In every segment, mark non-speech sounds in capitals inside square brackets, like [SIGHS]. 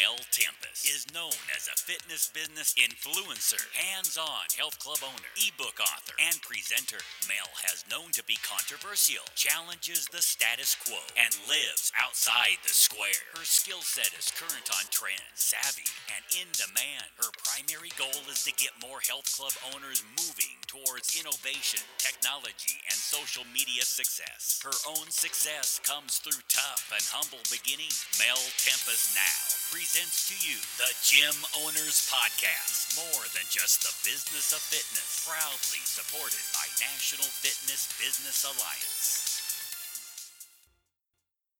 Mel Tempest is known as a fitness business influencer, hands on health club owner, ebook author, and presenter. Mel has known to be controversial, challenges the status quo, and lives outside the square. Her skill set is current on trend, savvy, and in demand. Her primary goal is to get more health club owners moving towards innovation, technology, and social media success. Her own success comes through tough and humble beginnings. Mel Tempest now presents to you the Gym Owners Podcast. More than just the business of fitness, proudly supported by National Fitness Business Alliance.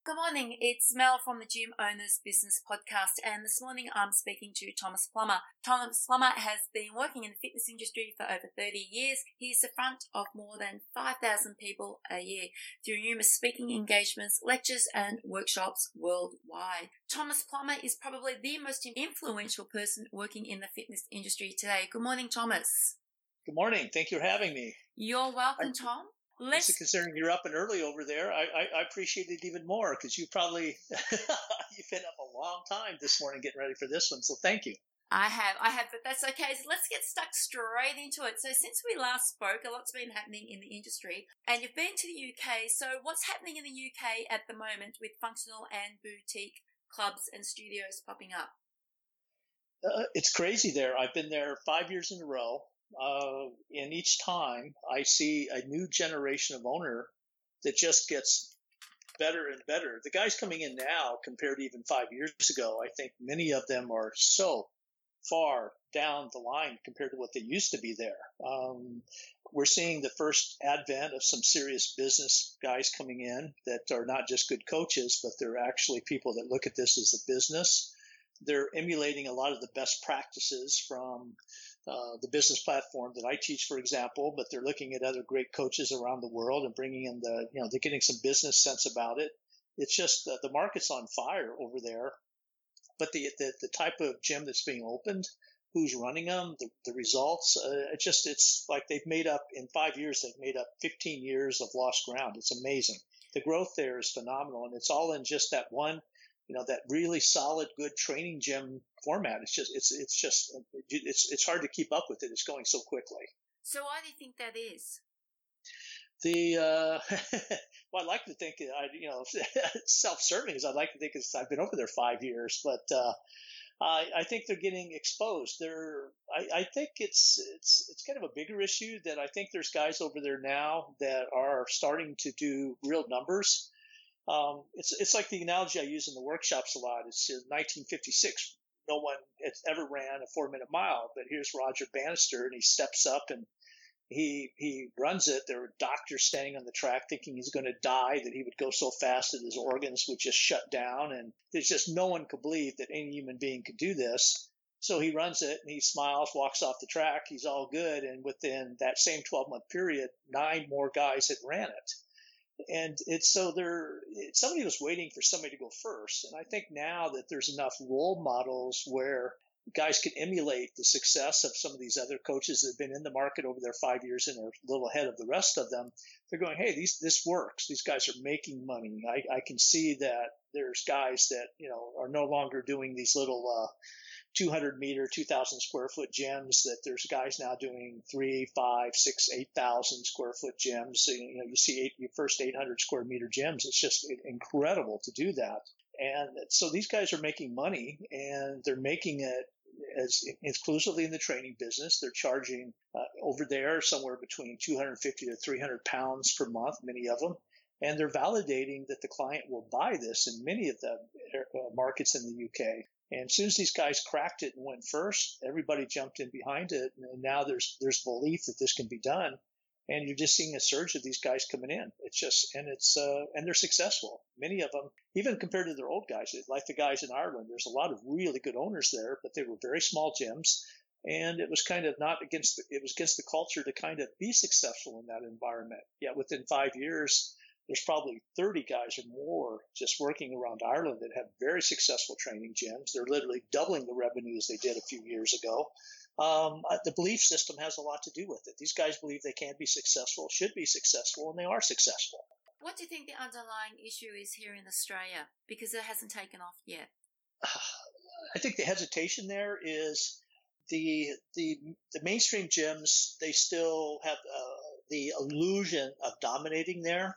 Good morning, it's Mel from the Gym Owners Business Podcast, and this morning I'm speaking to Thomas Plummer. Thomas Plummer has been working in the fitness industry for over 30 years. He's the front of more than 5,000 people a year through numerous speaking engagements, lectures, and workshops worldwide. Thomas Plummer is probably the most influential person working in the fitness industry today. Good morning, Thomas. Good morning. Thank you for having me. You're welcome, I- Tom. Let's considering you're up and early over there, I, I, I appreciate it even more because you probably [LAUGHS] you've been up a long time this morning getting ready for this one. So thank you. I have, I have, but that's okay. So let's get stuck straight into it. So since we last spoke, a lot's been happening in the industry, and you've been to the UK. So what's happening in the UK at the moment with functional and boutique clubs and studios popping up? Uh, it's crazy there. I've been there five years in a row uh, and each time I see a new generation of owner that just gets better and better. The guys coming in now, compared to even five years ago, I think many of them are so far down the line compared to what they used to be there. Um, we're seeing the first advent of some serious business guys coming in that are not just good coaches, but they're actually people that look at this as a business. They're emulating a lot of the best practices from uh, the business platform that I teach, for example, but they're looking at other great coaches around the world and bringing in the, you know, they're getting some business sense about it. It's just uh, the market's on fire over there, but the, the, the type of gym that's being opened, who's running them, the, the results, uh, it's just, it's like they've made up in five years, they've made up 15 years of lost ground. It's amazing. The growth there is phenomenal and it's all in just that one you know that really solid good training gym format. It's just it's it's just it's it's hard to keep up with it. It's going so quickly. So why do you think that is? The uh, [LAUGHS] well, I'd like to think I you know [LAUGHS] self-serving as I'd like to think is I've been over there five years, but uh, I, I think they're getting exposed. They're I, I think it's it's it's kind of a bigger issue that I think there's guys over there now that are starting to do real numbers um, it's it's like the analogy I use in the workshops a lot. It's 1956. No one has ever ran a four minute mile, but here's Roger Bannister, and he steps up and he he runs it. There are doctors standing on the track thinking he's going to die, that he would go so fast that his organs would just shut down, and there's just no one could believe that any human being could do this. So he runs it and he smiles, walks off the track. He's all good. And within that same 12 month period, nine more guys had ran it and it's so there somebody was waiting for somebody to go first and i think now that there's enough role models where guys can emulate the success of some of these other coaches that have been in the market over their five years and are a little ahead of the rest of them they're going hey these this works. These guys are making money. I, I can see that there's guys that you know are no longer doing these little uh, 200 meter, 2,000 square foot gyms that there's guys now doing three, five, six, 8,000 square foot gyms. So, you know, you see eight, your first 800 square meter gyms. It's just incredible to do that. And so these guys are making money and they're making it as exclusively in the training business. They're charging uh, over there somewhere between 250 to 300 pounds per month, many of them. And they're validating that the client will buy this in many of the uh, markets in the UK. And as soon as these guys cracked it and went first, everybody jumped in behind it. And now there's there's belief that this can be done. And you're just seeing a surge of these guys coming in. It's just and it's uh, and they're successful. Many of them, even compared to their old guys, like the guys in Ireland, there's a lot of really good owners there, but they were very small gyms. And it was kind of not against the, it was against the culture to kind of be successful in that environment. Yet within five years, there's probably 30 guys or more just working around Ireland that have very successful training gyms. They're literally doubling the revenues they did a few years ago. Um, the belief system has a lot to do with it. These guys believe they can be successful, should be successful, and they are successful. What do you think the underlying issue is here in Australia? Because it hasn't taken off yet. [SIGHS] I think the hesitation there is the the the mainstream gyms. They still have uh, the illusion of dominating there.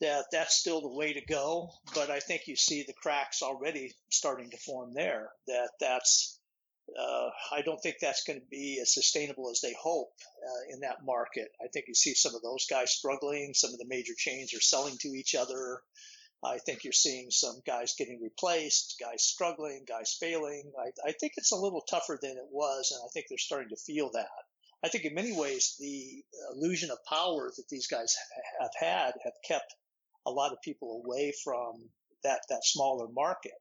That that's still the way to go, but I think you see the cracks already starting to form there. That that's uh, I don't think that's going to be as sustainable as they hope uh, in that market. I think you see some of those guys struggling. Some of the major chains are selling to each other. I think you're seeing some guys getting replaced, guys struggling, guys failing. I, I think it's a little tougher than it was, and I think they're starting to feel that. I think in many ways the illusion of power that these guys have had have kept a lot of people away from that that smaller market.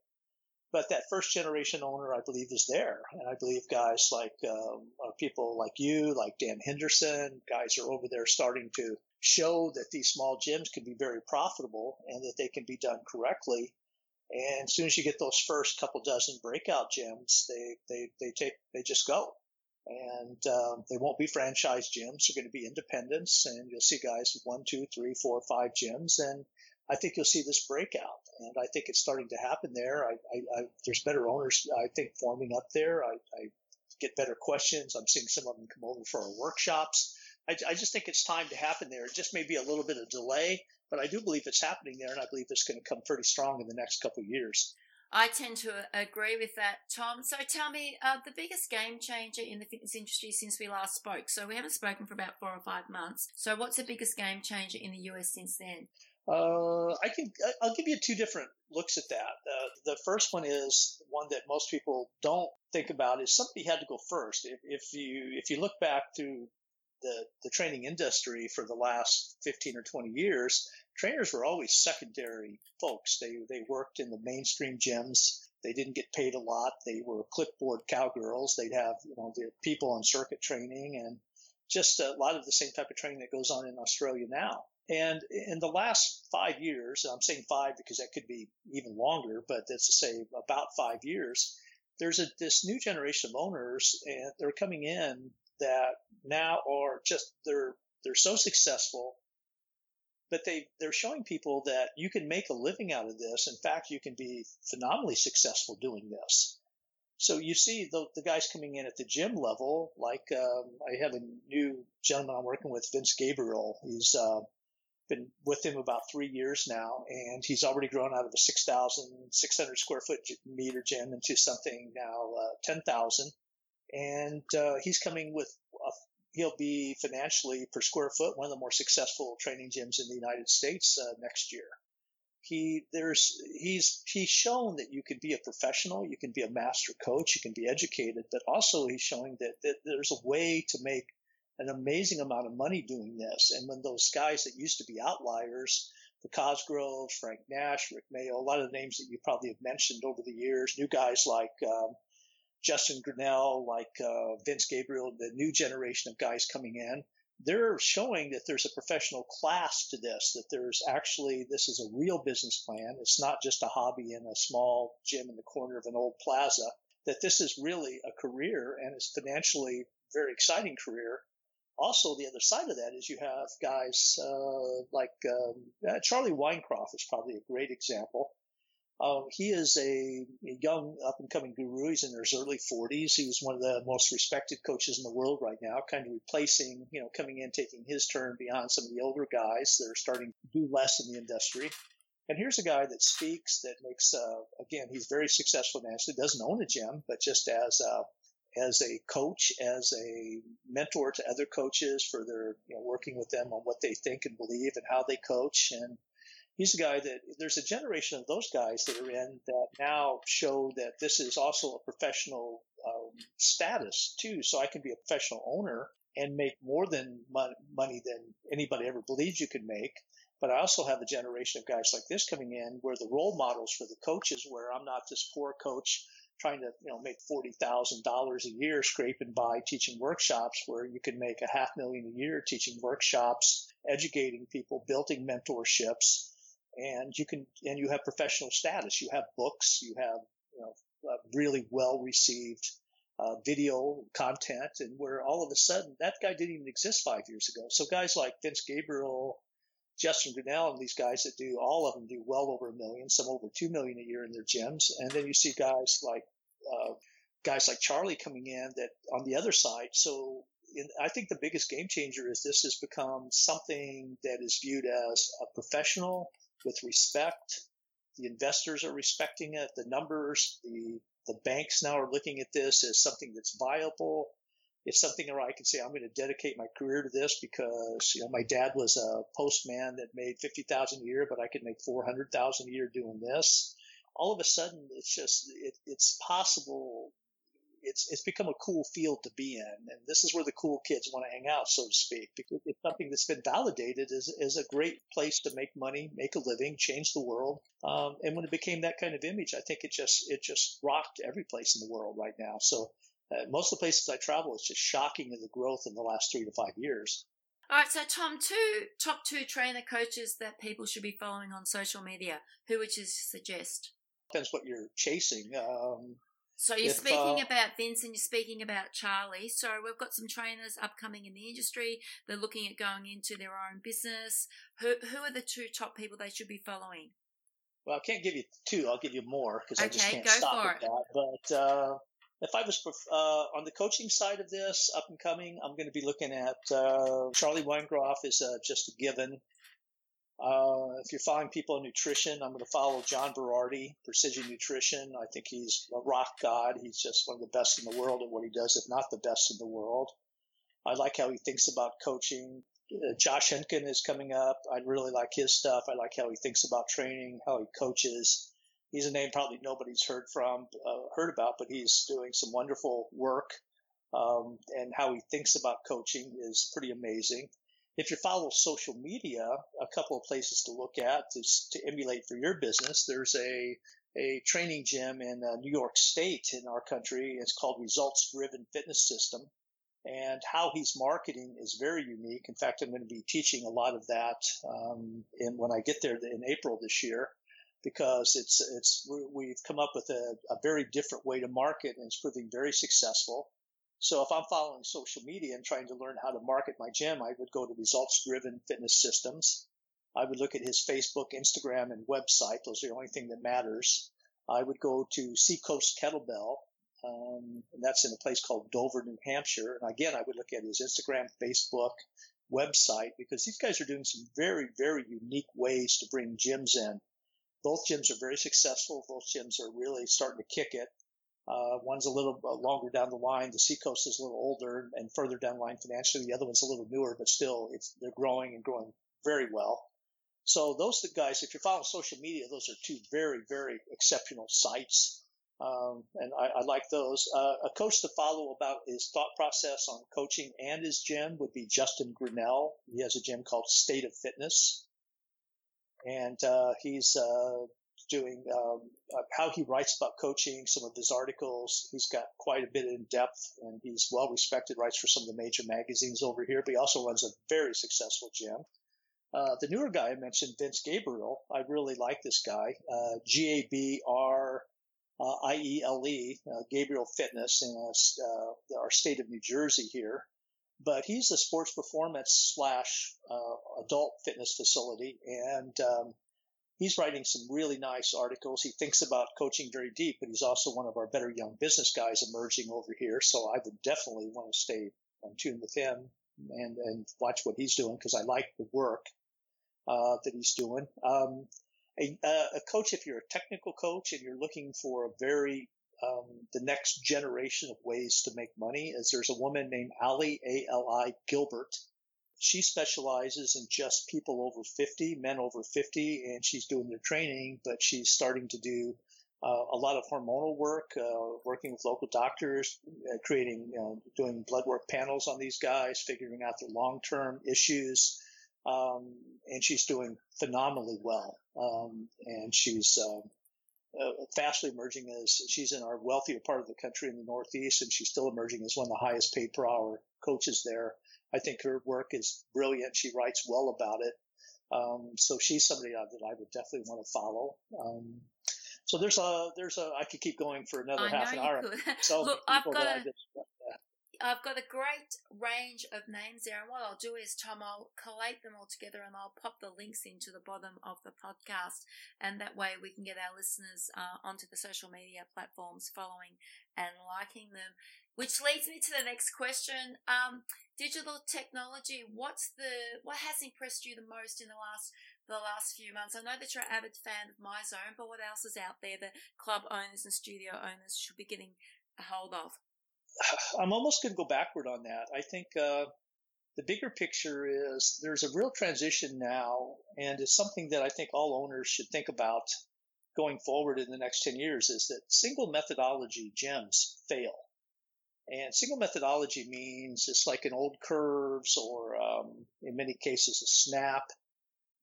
But that first generation owner, I believe, is there, and I believe guys like um, uh, people like you, like Dan Henderson, guys are over there starting to show that these small gyms can be very profitable and that they can be done correctly. And as soon as you get those first couple dozen breakout gyms, they, they, they take, they just go. And um, they won't be franchise gyms. They're going to be independents, and you'll see guys with one, two, three, four, five gyms. And I think you'll see this breakout, and I think it's starting to happen there. I, I, I there's better owners, I think, forming up there. I, I get better questions. I'm seeing some of them come over for our workshops. I, I just think it's time to happen there. It just may be a little bit of delay, but I do believe it's happening there, and I believe it's going to come pretty strong in the next couple of years. I tend to agree with that, Tom. So tell me, uh, the biggest game changer in the fitness industry since we last spoke. So we haven't spoken for about four or five months. So what's the biggest game changer in the US since then? Uh, I can I'll give you two different looks at that. Uh, the first one is one that most people don't think about is somebody had to go first. If, if you if you look back through the, the training industry for the last 15 or 20 years, trainers were always secondary folks. They, they worked in the mainstream gyms. They didn't get paid a lot. They were clipboard cowgirls. They'd have, you know, the people on circuit training and just a lot of the same type of training that goes on in Australia now. And in the last five years, I'm saying five because that could be even longer, but let's say about five years, there's a, this new generation of owners and they're coming in that now are just they're they're so successful but they they're showing people that you can make a living out of this. In fact you can be phenomenally successful doing this. So you see the, the guys coming in at the gym level like um, i have a new gentleman i'm working with vince gabriele. He's uh, been with him about three years now and he's already grown out of a 6600 square foot meter gym into something now uh, 10000 and uh, he's coming with a, he'll be financially per square foot one of the more successful training gyms in the United States uh, next year. He there's he's he's shown that you can be a professional, you can be a master coach, you can be educated, but also he's showing that, that there's a way to make an amazing amount of money doing this. And when those guys that used to be outliers, the Cosgrove, Frank Nash, Rick Mayo, a lot of the names that you probably have mentioned over the years, new guys like um, Justin Grinnell, like uh, Vince Gabriele, the new generation of guys coming in, they're showing that there's a professional class to this, that there's actually, this is a real business plan. It's not just a hobby in a small gym in the corner of an old plaza, that this is really a career and it's financially very exciting career. Also, the other side of that is you have guys uh, like um, uh, Charlie Weingroff is probably a great example. Uh, he is a, a young up and coming guru. He's in his early 40s. He's one of the most respected coaches in the world right now, kind of replacing, you know, coming in, taking his turn beyond some of the older guys that are starting to do less in the industry. And here's a guy that speaks, that makes, uh, again, he's very successful financially, doesn't own a gym, but just as a, as a coach, as a mentor to other coaches for their, you know, working with them on what they think and believe and how they coach and he's a guy that there's a generation of those guys that are in that now show that this is also a professional um, status too. So I can be a professional owner and make more than money than anybody ever believed you could make. But I also have a generation of guys like this coming in where the role models for the coaches, where I'm not this poor coach trying to, you know, make $40,000 a year scraping by teaching workshops where you can make a half million a year teaching workshops, educating people, building mentorships, and you can and you have professional status. You have books. You have you know, really well received uh, video content, and where all of a sudden that guy didn't even exist five years ago. So guys like Vince Gabriele, Justin Grinnell, and these guys that do all of them do well over a million, some over two million a year in their gyms, and then you see guys like uh, guys like Charlie coming in that on the other side. So in, I think the biggest game changer is this has become something that is viewed as a professional with respect. The investors are respecting it. The numbers, the the banks now are looking at this as something that's viable. It's something where I can say I'm going to dedicate my career to this because you know my dad was a postman that made fifty thousand a year, but I could make four hundred thousand a year doing this. All of a sudden, it's just it, it's possible it's it's become a cool field to be in, and this is where the cool kids want to hang out, so to speak, because it's something that's been validated as, as a great place to make money, make a living, change the world. Um, and when it became that kind of image, I think it just it just rocked every place in the world right now. So uh, most of the places I travel, it's just shocking in the growth in the last three to five years. All right, so Tom, two top two trainer coaches that people should be following on social media. Who would you suggest? Depends what you're chasing. Um, so you're if, speaking uh, about Vince and you're speaking about Charlie. So we've got some trainers upcoming in the industry. They're looking at going into their own business. Who who are the two top people they should be following? Well, I can't give you two. I'll give you more because okay, I just can't stop at that. But uh, if I was uh, on the coaching side of this, up and coming, I'm going to be looking at uh, Charlie Weingroff is uh, just a given. Uh, if you're following people in nutrition, I'm going to follow John Berardi, Precision Nutrition. I think he's a rock god. He's just one of the best in the world at what he does, if not the best in the world. I like how he thinks about coaching. Uh, Josh Henkin is coming up. I really like his stuff. I like how he thinks about training, how he coaches. He's a name probably nobody's heard from, uh, heard about, but he's doing some wonderful work. Um, and how he thinks about coaching is pretty amazing if you follow social media, a couple of places to look at to emulate for your business. There's a a training gym in uh, New York State in our country. It's called Results Driven Fitness System. And how he's marketing is very unique. In fact, I'm going to be teaching a lot of that um, in, when I get there in April this year, because it's it's we've come up with a, a very different way to market, and it's proving very successful. So if I'm following social media and trying to learn how to market my gym, I would go to results driven fitness systems. I would look at his Facebook, Instagram, and website. Those are the only thing that matters. I would go to Seacoast Kettlebell. Um, and that's in a place called Dover, New Hampshire. And again, I would look at his Instagram, Facebook, website because these guys are doing some very, very unique ways to bring gyms in. Both gyms are very successful. Both gyms are really starting to kick it. Uh, one's a little longer down the line. The Seacoast is a little older and further down the line financially. The other one's a little newer, but still, they're growing and growing very well. So those the guys, if you're following social media, those are two very, very exceptional sites. Um, and I, I, like those. Uh, a coach to follow about his thought process on coaching and his gym would be Justin Grinnell. He has a gym called State of Fitness, and uh, he's uh, doing um, uh, how he writes about coaching, some of his articles. He's got quite a bit in depth, and he's well respected. Writes for some of the major magazines over here, but he also runs a very successful gym. Uh, the newer guy I mentioned, Vince Gabriele, I really like this guy. Uh, G A B R uh, I E L E, uh, Fitness in our state of New Jersey here. But he's a sports performance slash adult fitness facility, and um, he's writing some really nice articles. He thinks about coaching very deep, but he's also one of our better young business guys emerging over here. So I would definitely want to stay in tune with him and, and watch what he's doing because I like the work uh, that he's doing. Um, a, a, coach, if you're a technical coach and you're looking for a very um, the next generation of ways to make money, is there's a woman named Ali A L I Gilbert she specializes in just people over 50, men over 50, and she's doing their training, but she's starting to do uh, a lot of hormonal work, uh, working with local doctors, uh, creating, doing blood work panels on these guys, figuring out their long-term issues. Um, and she's doing phenomenally well. Um, and she's, uh, uh, fastly emerging as she's in our wealthier part of the country in the Northeast, and she's still emerging as one of the highest paid per hour coaches there. I think her work is brilliant. She writes well about it. Um, so she's somebody that I would definitely want to follow. Um, so there's a there's a I could keep going for another I half an hour. So [LAUGHS] Look, I've got a, I've got a great range of names there, and what I'll do is, Tom, I'll collate them all together and I'll pop the links into the bottom of the podcast, and that way we can get our listeners uh, onto the social media platforms, following and liking them. Which leads me to the next question: um, digital technology. What's the what has impressed you the most in the last the last few months? I know that you're an avid fan of MyZone, but what else is out there that club owners and studio owners should be getting a hold of? [SIGHS] I'm almost going to go backward on that. I think uh, the bigger picture is there's a real transition now, and it's something that I think all owners should think about going forward in the next 10 years is that single methodology gems fail. And single methodology means it's like an old curves or um, in many cases a snap.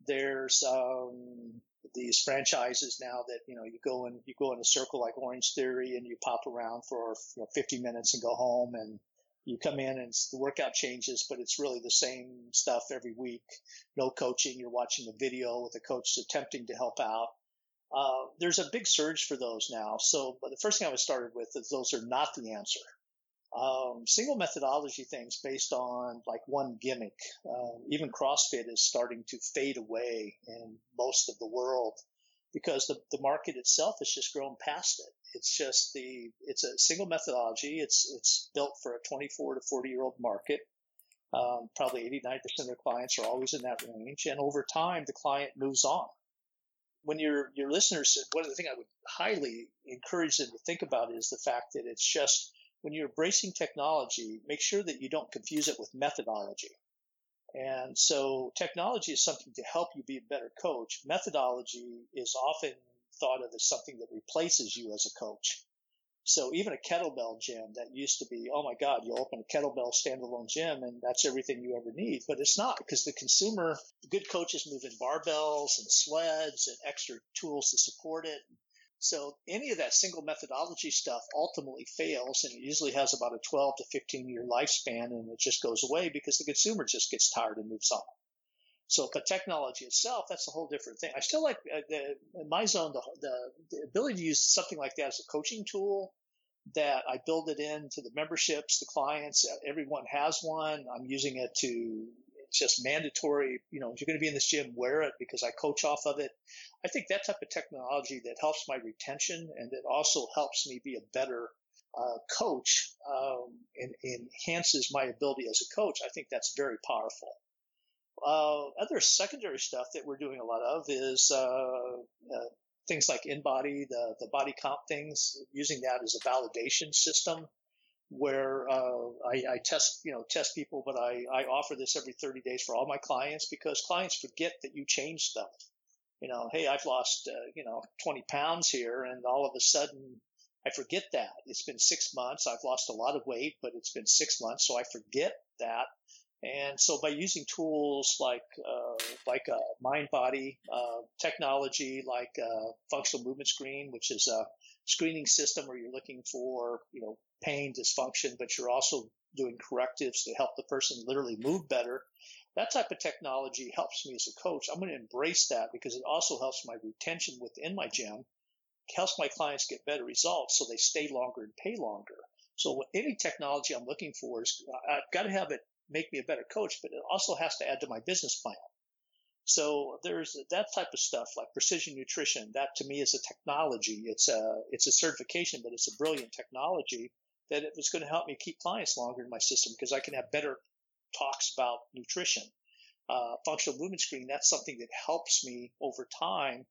There's um, these franchises now that you know you go in you go in a circle like Orange Theory and you pop around for you know, 50 minutes and go home and you come in and the workout changes, but it's really the same stuff every week. No coaching. You're watching the video with a coach attempting to help out. Uh, there's a big surge for those now. So, the first thing I was started with is those are not the answer um, single methodology things based on like one gimmick. Uh, even CrossFit is starting to fade away in most of the world because the, the market itself has just grown past it. It's just the, it's a single methodology. It's, it's built for a 24 to 40 year old market. Um, probably 89% of their clients are always in that range. And over time, the client moves on. When your, your listeners, said one of the things I would highly encourage them to think about is the fact that it's just when you're embracing technology, make sure that you don't confuse it with methodology. And so technology is something to help you be a better coach. Methodology is often thought of as something that replaces you as a coach. So even a kettlebell gym that used to be, oh my God, you open a kettlebell standalone gym and that's everything you ever need. But it's not because the consumer, good coaches move in barbells and sleds and extra tools to support it. So any of that single methodology stuff ultimately fails and it usually has about a 12 to 15 year lifespan and it just goes away because the consumer just gets tired and moves on. So, but technology itself, that's a whole different thing. I still like uh, the, in MyZone, the, the, the ability to use something like that as a coaching tool that I build it into the memberships, the clients, everyone has one. I'm using it to just mandatory. You know, if you're going to be in this gym, wear it because I coach off of it. I think that type of technology that helps my retention and that also helps me be a better uh, coach um, and, and, enhances my ability as a coach. I think that's very powerful. Uh, other secondary stuff that we're doing a lot of is uh, uh things like InBody, the the body comp things, using that as a validation system where uh, I, I, test, you know, test people, but I, I offer this every 30 days for all my clients because clients forget that you changed stuff. You know, hey, I've lost, uh, you know, 20 pounds here, and all of a sudden I forget that. It's been six months. I've lost a lot of weight, but it's been six months, so I forget that. And so by using tools like uh, like a mind body uh, technology, like a functional movement screen, which is a screening system where you're looking for you know pain, dysfunction, but you're also doing correctives to help the person literally move better. That type of technology helps me as a coach. I'm going to embrace that because it also helps my retention within my gym, helps my clients get better results so they stay longer and pay longer. So any technology I'm looking for is I've got to have it make me a better coach, but it also has to add to my business plan. So there's that type of stuff like precision nutrition. That to me is a technology. It's a it's a certification, but it's a brilliant technology that it was going to help me keep clients longer in my system because I can have better talks about nutrition. Uh, functional movement screen, that's something that helps me over time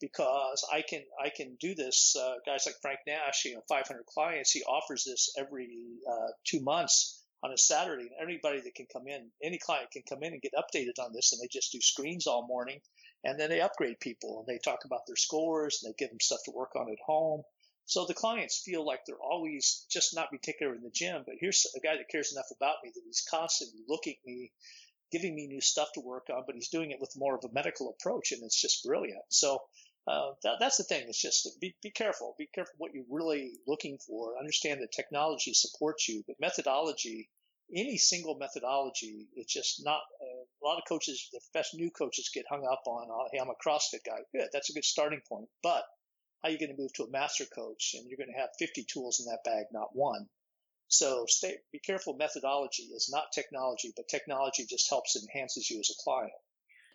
because I can I can do this. Uh, guys like Frank Nash, you know, 500 clients, he offers this every uh, two months on a Saturday, and anybody that can come in, any client can come in and get updated on this, and they just do screens all morning, and then they upgrade people and they talk about their scores and they give them stuff to work on at home. So the clients feel like they're always just not particular in the gym, but here's a guy that cares enough about me that he's constantly looking at me, giving me new stuff to work on, but he's doing it with more of a medical approach, and it's just brilliant. So uh, that, that's the thing. It's just be, be careful. Be careful what you're really looking for. Understand that technology supports you, but methodology, any single methodology, it's just not. Uh, a lot of coaches, the best new coaches, get hung up on. Uh, hey, I'm a CrossFit guy. Good, that's a good starting point. But how are you going to move to a master coach and you're going to have 50 tools in that bag, not one? So stay, be careful. Methodology is not technology, but technology just helps enhances you as a client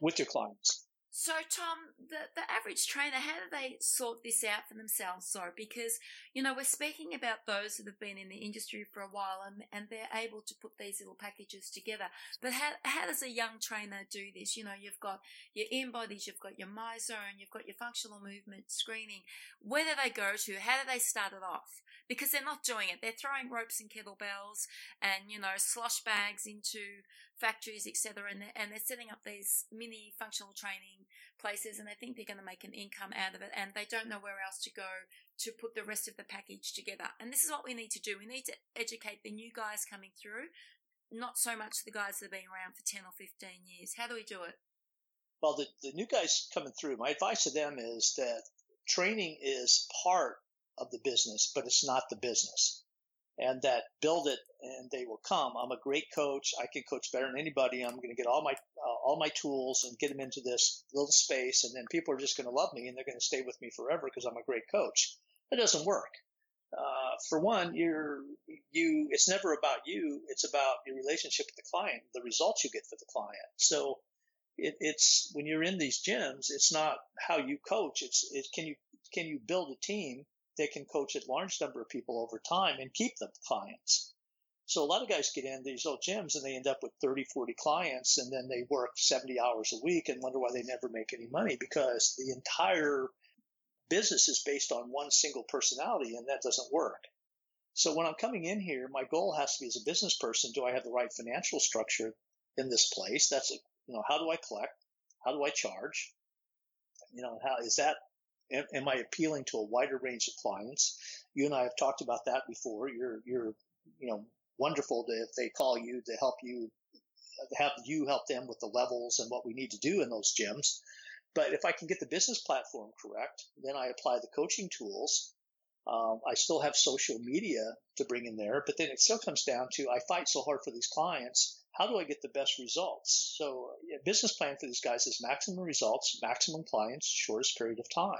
with your clients. So, Tom, the, the average trainer, how do they sort this out for themselves? So, because, you know, we're speaking about those that have been in the industry for a while and, and they're able to put these little packages together. But how, how does a young trainer do this? You know, you've got your in bodies, you've got your MyZone, you've got your functional movement screening. Where do they go to? How do they start it off? Because they're not doing it. They're throwing ropes and kettlebells and, you know, slosh bags into factories, etc., and they're, and they're setting up these mini functional training places, and they think they're going to make an income out of it, and they don't know where else to go to put the rest of the package together. And this is what we need to do. We need to educate the new guys coming through, not so much the guys that have been around for ten or fifteen years. How do we do it? Well, the, the new guys coming through, my advice to them is that training is part of the business, but it's not the business and that build it and they will come. I'm a great coach. I can coach better than anybody. I'm going to get all my uh, all my tools and get them into this little space, and then people are just going to love me and they're going to stay with me forever because I'm a great coach. That doesn't work. Uh, for one, you're you. It's never about you. It's about your relationship with the client, the results you get for the client. So it, it's when you're in these gyms, it's not how you coach. It's it, can you can you build a team they can coach a large number of people over time and keep them clients. So a lot of guys get in these old gyms and they end up with 30, 40 clients and then they work 70 hours a week and wonder why they never make any money because the entire business is based on one single personality and that doesn't work. So when I'm coming in here, my goal has to be as a business person, do I have the right financial structure in this place? That's, you know, how do I collect? How do I charge? You know, how is that am, am I appealing to a wider range of clients? You and I have talked about that before. You're, you're, you know, wonderful to, if they call you to help you, have you help them with the levels and what we need to do in those gyms. But if I can get the business platform correct, then I apply the coaching tools. Um, I still have social media to bring in there, but then it still comes down to I fight so hard for these clients. How do I get the best results? So a business plan for these guys is maximum results, maximum clients, shortest period of time.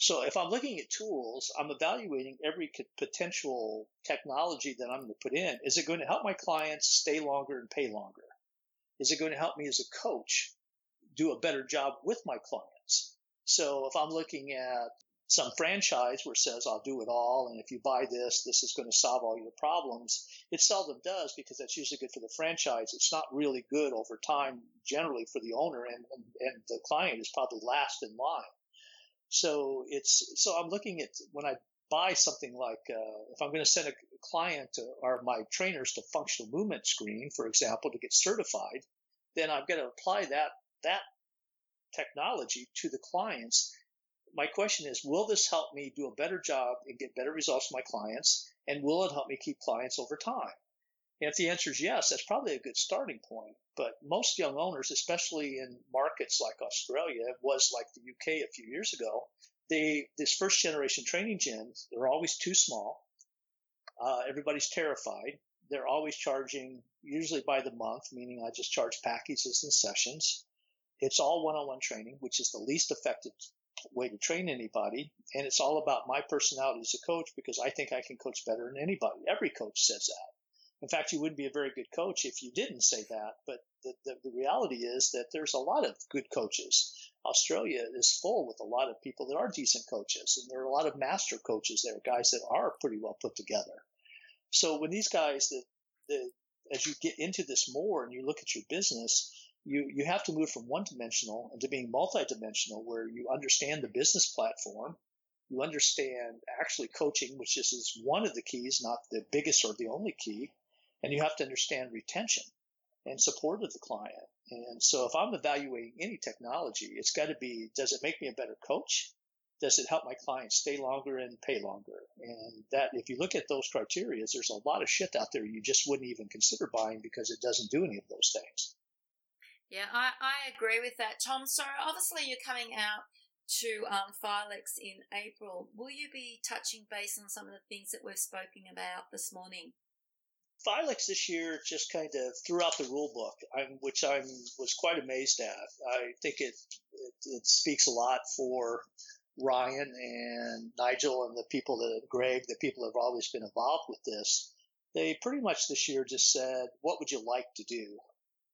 So if I'm looking at tools, I'm evaluating every potential technology that I'm going to put in. Is it going to help my clients stay longer and pay longer? Is it going to help me as a coach do a better job with my clients? So if I'm looking at some franchise where it says I'll do it all, and if you buy this, this is going to solve all your problems. It seldom does because that's usually good for the franchise. It's not really good over time generally for the owner, and, and, and the client is probably last in line. So it's so I'm looking at when I buy something like uh, if I'm going to send a client to, or my trainers to functional movement screen, for example, to get certified, then I've got to apply that that technology to the clients. My question is, will this help me do a better job and get better results for my clients? And will it help me keep clients over time? And if the answer is yes, that's probably a good starting point. But most young owners, especially in markets like Australia, it was like the UK a few years ago, they, this first generation training gyms, they're always too small. Uh, everybody's terrified. They're always charging, usually by the month, meaning I just charge packages and sessions. It's all one-on-one training, which is the least effective way to train anybody. And it's all about my personality as a coach because I think I can coach better than anybody. Every coach says that. In fact, you wouldn't be a very good coach if you didn't say that. But the, the, the, reality is that there's a lot of good coaches. Australia is full with a lot of people that are decent coaches, and there are a lot of master coaches there, guys that are pretty well put together. So when these guys that, that as you get into this more and you look at your business, you, you have to move from one dimensional into being multidimensional where you understand the business platform. You understand actually coaching, which is one of the keys, not the biggest or the only key and you have to understand retention and support of the client. And so if I'm evaluating any technology, it's got to be, does it make me a better coach? Does it help my clients stay longer and pay longer? And that, if you look at those criteria, there's a lot of shit out there you just wouldn't even consider buying because it doesn't do any of those things. Yeah, I, I agree with that, Tom. So obviously you're coming out to um, Filex in April. Will you be touching base on some of the things that we've spoken about this morning? Filex this year just kind of threw out the rule book, which I was quite amazed at. I think it, it, it speaks a lot for Ryan and Nigel and the people that Greg, the people that have always been involved with this. they pretty much this year just said, "What would you like to do?"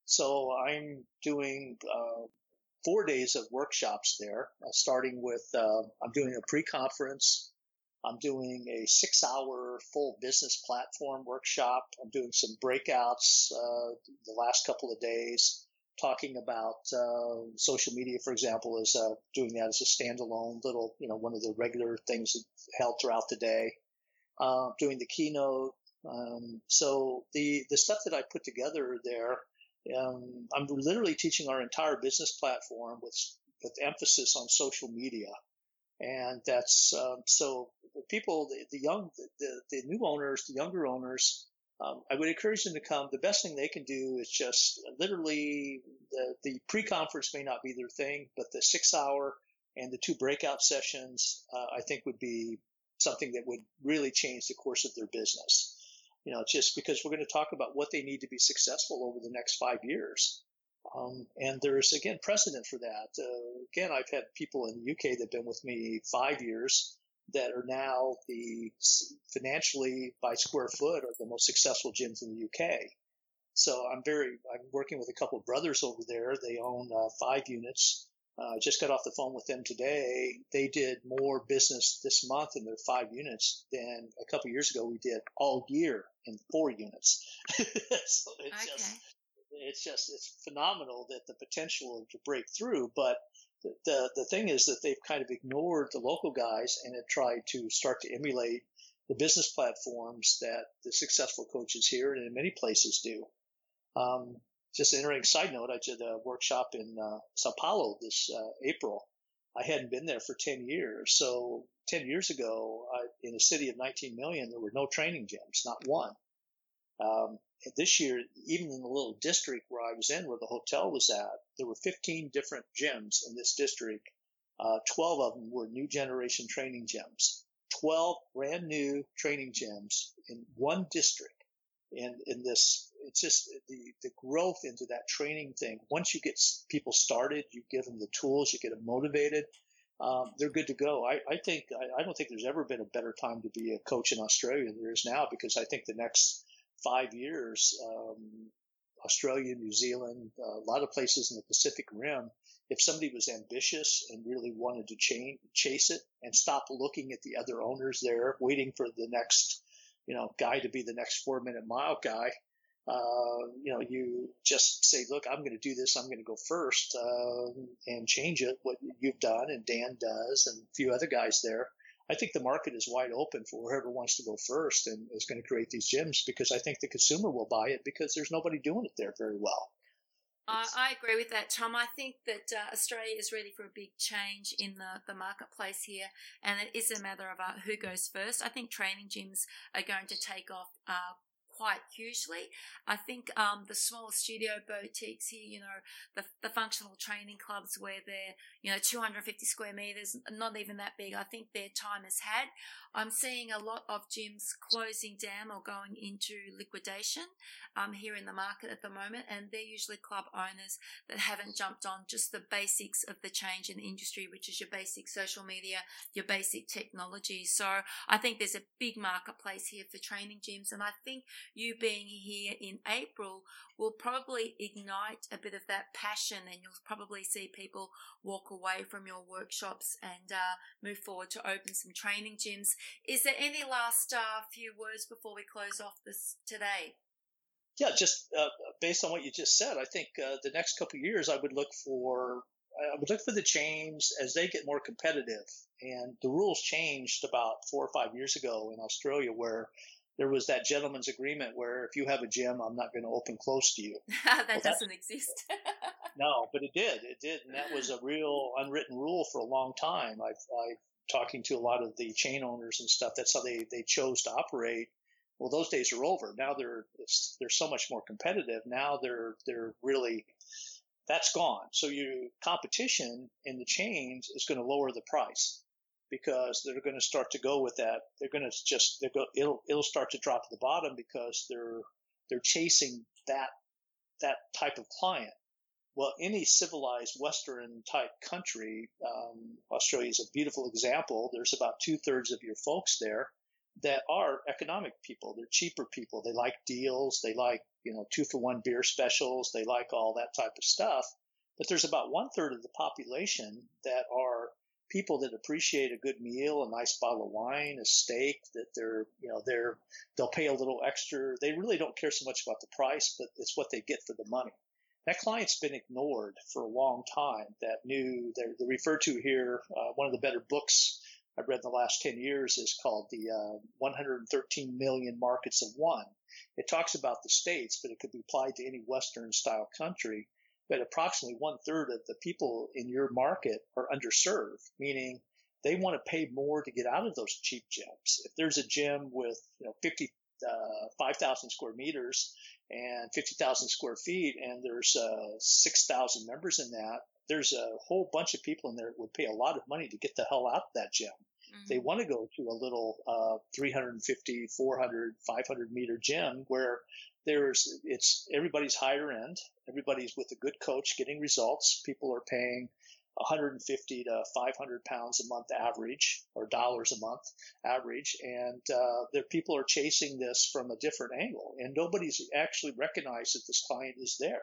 So I'm doing uh, four days of workshops there, uh, starting with uh, I'm doing a pre-conference. I'm doing a six-hour full business platform workshop. I'm doing some breakouts uh, the last couple of days, talking about uh, social media, for example, is uh, doing that as a standalone little, you know, one of the regular things held throughout the day. doing the keynote. Um, so the the stuff that I put together there um, I'm literally teaching our entire business platform with with emphasis on social media, and that's um, so the people, the, the young, the, the new owners, the younger owners. Um, I would encourage them to come. The best thing they can do is just literally the, the pre-conference may not be their thing, but the six hour and the two breakout sessions, uh, I think would be something that would really change the course of their business you know, just because we're going to talk about what they need to be successful over the next five years. Um, and there's again precedent for that. Uh, again, I've had people in the UK that've been with me five years that are now the financially by square foot are the most successful gyms in the UK. So I'm very, I'm working with a couple of brothers over there. They own uh, five units uh, just got off the phone with them today. They did more business this month in their five units than a couple years ago we did all year in four units. [LAUGHS] so it's okay. just it's just it's phenomenal that the potential to break through, but the, the thing is that they've kind of ignored the local guys and have tried to start to emulate the business platforms that the successful coaches here and in many places do. Um, just an interesting side note, I did a workshop in uh, Sao Paulo this uh, April. I hadn't been there for 10 years. So 10 years ago, I, in a city of 19 million, there were no training gyms, not one. Um, this year, even in the little district where I was in, where the hotel was at, there were 15 different gyms in this district. Uh, 12 of them were new generation training gyms. 12 brand new training gyms in one district And in this it's just the, the growth into that training thing. Once you get people started, you give them the tools, you get them motivated. Um, they're good to go. I, I think I, I, don't think there's ever been a better time to be a coach in Australia than there is now because I think the next five years, um, Australia, New Zealand, a lot of places in the Pacific Rim, if somebody was ambitious and really wanted to chain, chase it and stop looking at the other owners there, waiting for the next, you know, guy to be the next four minute mile guy, uh, you know, you just say, look, I'm going to do this. I'm going to go first, uh, and change it. What you've done and Dan does and a few other guys there. I think the market is wide open for whoever wants to go first and is going to create these gyms because I think the consumer will buy it because there's nobody doing it there very well. I, I agree with that, Tom. I think that uh, Australia is ready for a big change in the, the marketplace here, and it is a matter of uh, who goes first. I think training gyms are going to take off uh, quite hugely. I think um, the smaller studio boutiques here, you know, the, the functional training clubs where they're, you know, 250 square meters, not even that big, I think their time has had. I'm seeing a lot of gyms closing down or going into liquidation um, here in the market at the moment, and they're usually club owners that haven't jumped on just the basics of the change in the industry, which is your basic social media, your basic technology. So I think there's a big marketplace here for training gyms, and I think you being here in April will probably ignite a bit of that passion, and you'll probably see people walk away from your workshops and uh, move forward to open some training gyms. Is there any last uh, few words before we close off this today? Yeah, just uh, based on what you just said, I think uh, the next couple years I would look for I would look for the change as they get more competitive. And the rules changed about four or five years ago in Australia, where there was that gentleman's agreement where if you have a gym, I'm not going to open close to you. [LAUGHS] that well, doesn't exist. [LAUGHS] no, but it did. It did, and that was a real unwritten rule for a long time. I've, I've talking to a lot of the chain owners and stuff. That's how they they chose to operate. Well, those days are over. Now they're they're so much more competitive. Now they're they're really that's gone. So your competition in the chains is going to lower the price because they're going to start to go with that. They're going to just they go it'll it'll start to drop to the bottom because they're they're chasing that that type of client. Well, any civilized Western type country, um, Australia is a beautiful example. There's about two thirds of your folks there that are economic people. They're cheaper people. They like deals. They like, you know, two for one beer specials. They like all that type of stuff. But there's about one third of the population that are people that appreciate a good meal, a nice bottle of wine, a steak, that they're, you know, they're, they'll pay a little extra. They really don't care so much about the price, but it's what they get for the money. That client's been ignored for a long time. That new, they're, they're referred to here, uh, one of the better books I've read in the last 10 years is called the uh, 113 million markets of one. It talks about the states, but it could be applied to any Western style country. But approximately one third of the people in your market are underserved, meaning they want to pay more to get out of those cheap gyms. If there's a gym with, you know, 50, uh, 5,000 square meters and 50,000 square feet and there's uh, 6,000 members in that, there's a whole bunch of people in there that would pay a lot of money to get the hell out of that gym. Mm-hmm. They want to go to a little uh, 350, 400, 500 meter gym where there's it's everybody's higher end, everybody's with a good coach getting results. People are paying 150 to 500 pounds a month average or dollars a month average and uh, the people are chasing this from a different angle and nobody's actually recognized that this client is there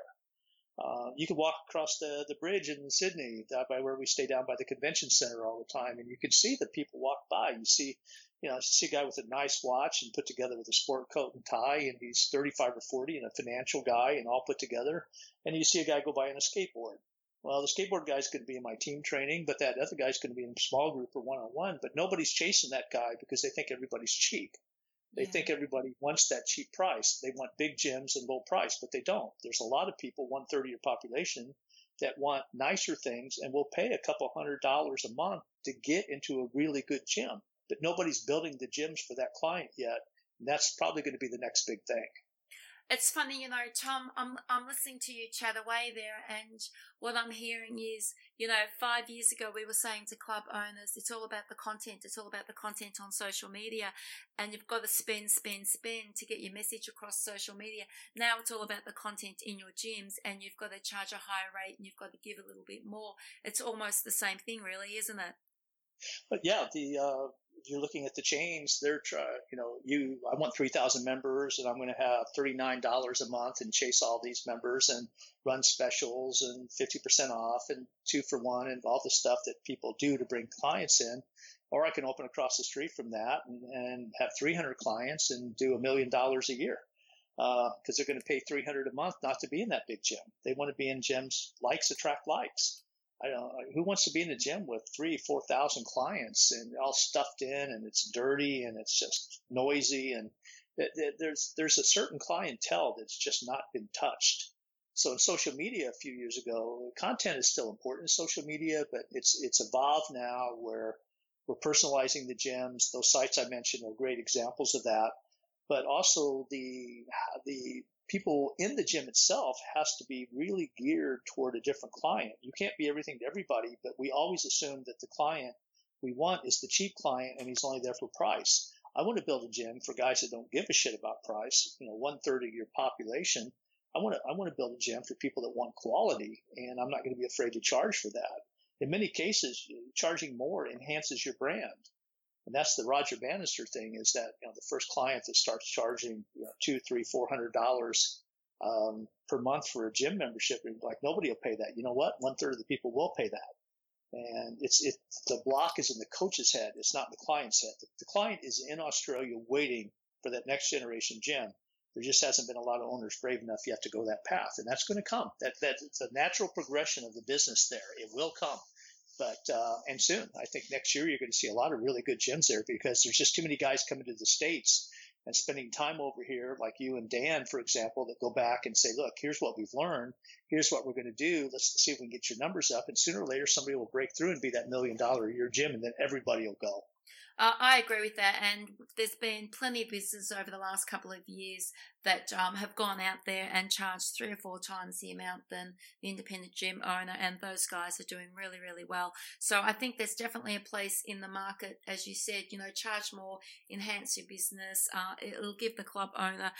uh, you can walk across the, the bridge in Sydney, by where we stay down by the convention center all the time, and you can see that people walk by. You see, you know, see a guy with a nice watch and put together with a sport coat and tie, and he's 35 or 40 and a financial guy and all put together. And you see a guy go by on a skateboard. Well, the skateboard guy's going to be in my team training, but that other guy's going to be in a small group or one on one. But nobody's chasing that guy because they think everybody's cheap. They yeah. think everybody wants that cheap price. They want big gyms and low price, but they don't. There's a lot of people, one third of your population, that want nicer things and will pay a couple hundred dollars a month to get into a really good gym. But nobody's building the gyms for that client yet. And that's probably going to be the next big thing. It's funny, you know, Tom, I'm, I'm listening to you chat away there, and what I'm hearing is, you know, five years ago we were saying to club owners, it's all about the content, it's all about the content on social media, and you've got to spend, spend, spend to get your message across social media. Now it's all about the content in your gyms, and you've got to charge a higher rate and you've got to give a little bit more. It's almost the same thing, really, isn't it? But yeah, the uh, you're looking at the chains, they're trying, you know, you, I want 3,000 members and I'm going to have $39 a month and chase all these members and run specials and 50% off and two for one and all the stuff that people do to bring clients in. Or I can open across the street from that and, and have 300 clients and do a million dollars a year. Because uh, they're going to pay 300 a month not to be in that big gym. They want to be in gyms. Likes attract likes. I don't who wants to be in the gym with three, four thousand clients and all stuffed in and it's dirty and it's just noisy and there's there's a certain clientele that's just not been touched. So in social media a few years ago, content is still important in social media, but it's it's evolved now where we're personalizing the gyms. Those sites I mentioned are great examples of that. But also the the people in the gym itself has to be really geared toward a different client. You can't be everything to everybody, but we always assume that the client we want is the cheap client and he's only there for price. I want to build a gym for guys that don't give a shit about price. You know, one third of your population. I want to I want to build a gym for people that want quality, and I'm not going to be afraid to charge for that. In many cases, charging more enhances your brand. And that's the Roger Bannister thing is that, you know, the first client that starts charging you know, two, three, four hundred dollars um, per month for a gym membership, and like nobody will pay that. You know what? One third of the people will pay that. And it's, it, the block is in the coach's head. It's not in the client's head. The, the client is in Australia waiting for that next generation gym. There just hasn't been a lot of owners brave enough yet to go that path. And that's going to come. That, that, it's a natural progression of the business there. It will come. But uh, and soon, I think next year you're going to see a lot of really good gyms there because there's just too many guys coming to the states and spending time over here, like you and Dan, for example, that go back and say, look, here's what we've learned. Here's what we're going to do. Let's see if we can get your numbers up. And sooner or later, somebody will break through and be that million dollar a year gym, and then everybody will go. Uh, I agree with that, and there's been plenty of businesses over the last couple of years that um, have gone out there and charged three or four times the amount than the independent gym owner, and those guys are doing really, really well. So I think there's definitely a place in the market, as you said, you know, charge more, enhance your business. Uh, it'll give the club owner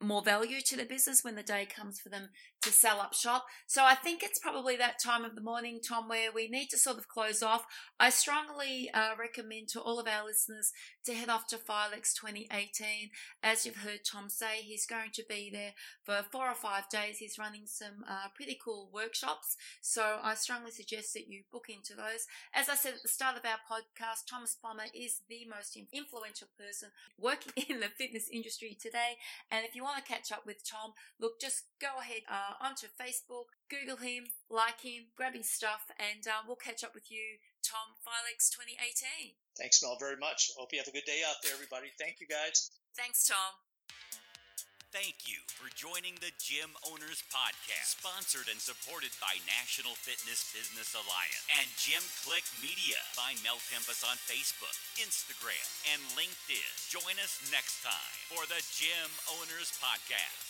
more value to the business when the day comes for them to sell up shop. So I think it's probably that time of the morning, Tom, where we need to sort of close off. I strongly uh, recommend to all of our listeners to head off to Filex 2018. As you've heard Tom say, he's going to be there for four or five days. He's running some uh, pretty cool workshops. So I strongly suggest that you book into those. As I said at the start of our podcast, Thomas Plummer is the most influential person working [LAUGHS] in the fitness industry today. And if you want to catch up with Tom, look, just go ahead uh, onto Facebook, Google him, like him, grab his stuff, and uh, we'll catch up with you, Tom Filex 2018. Thanks, Mel, very much. Hope you have a good day out there, everybody. Thank you, guys. Thanks, Tom. Thank you for joining the Gym Owners Podcast, sponsored and supported by National Fitness Business Alliance and Gym Click Media. Find Mel Tempest on Facebook, Instagram, and LinkedIn. Join us next time for the Gym Owners Podcast.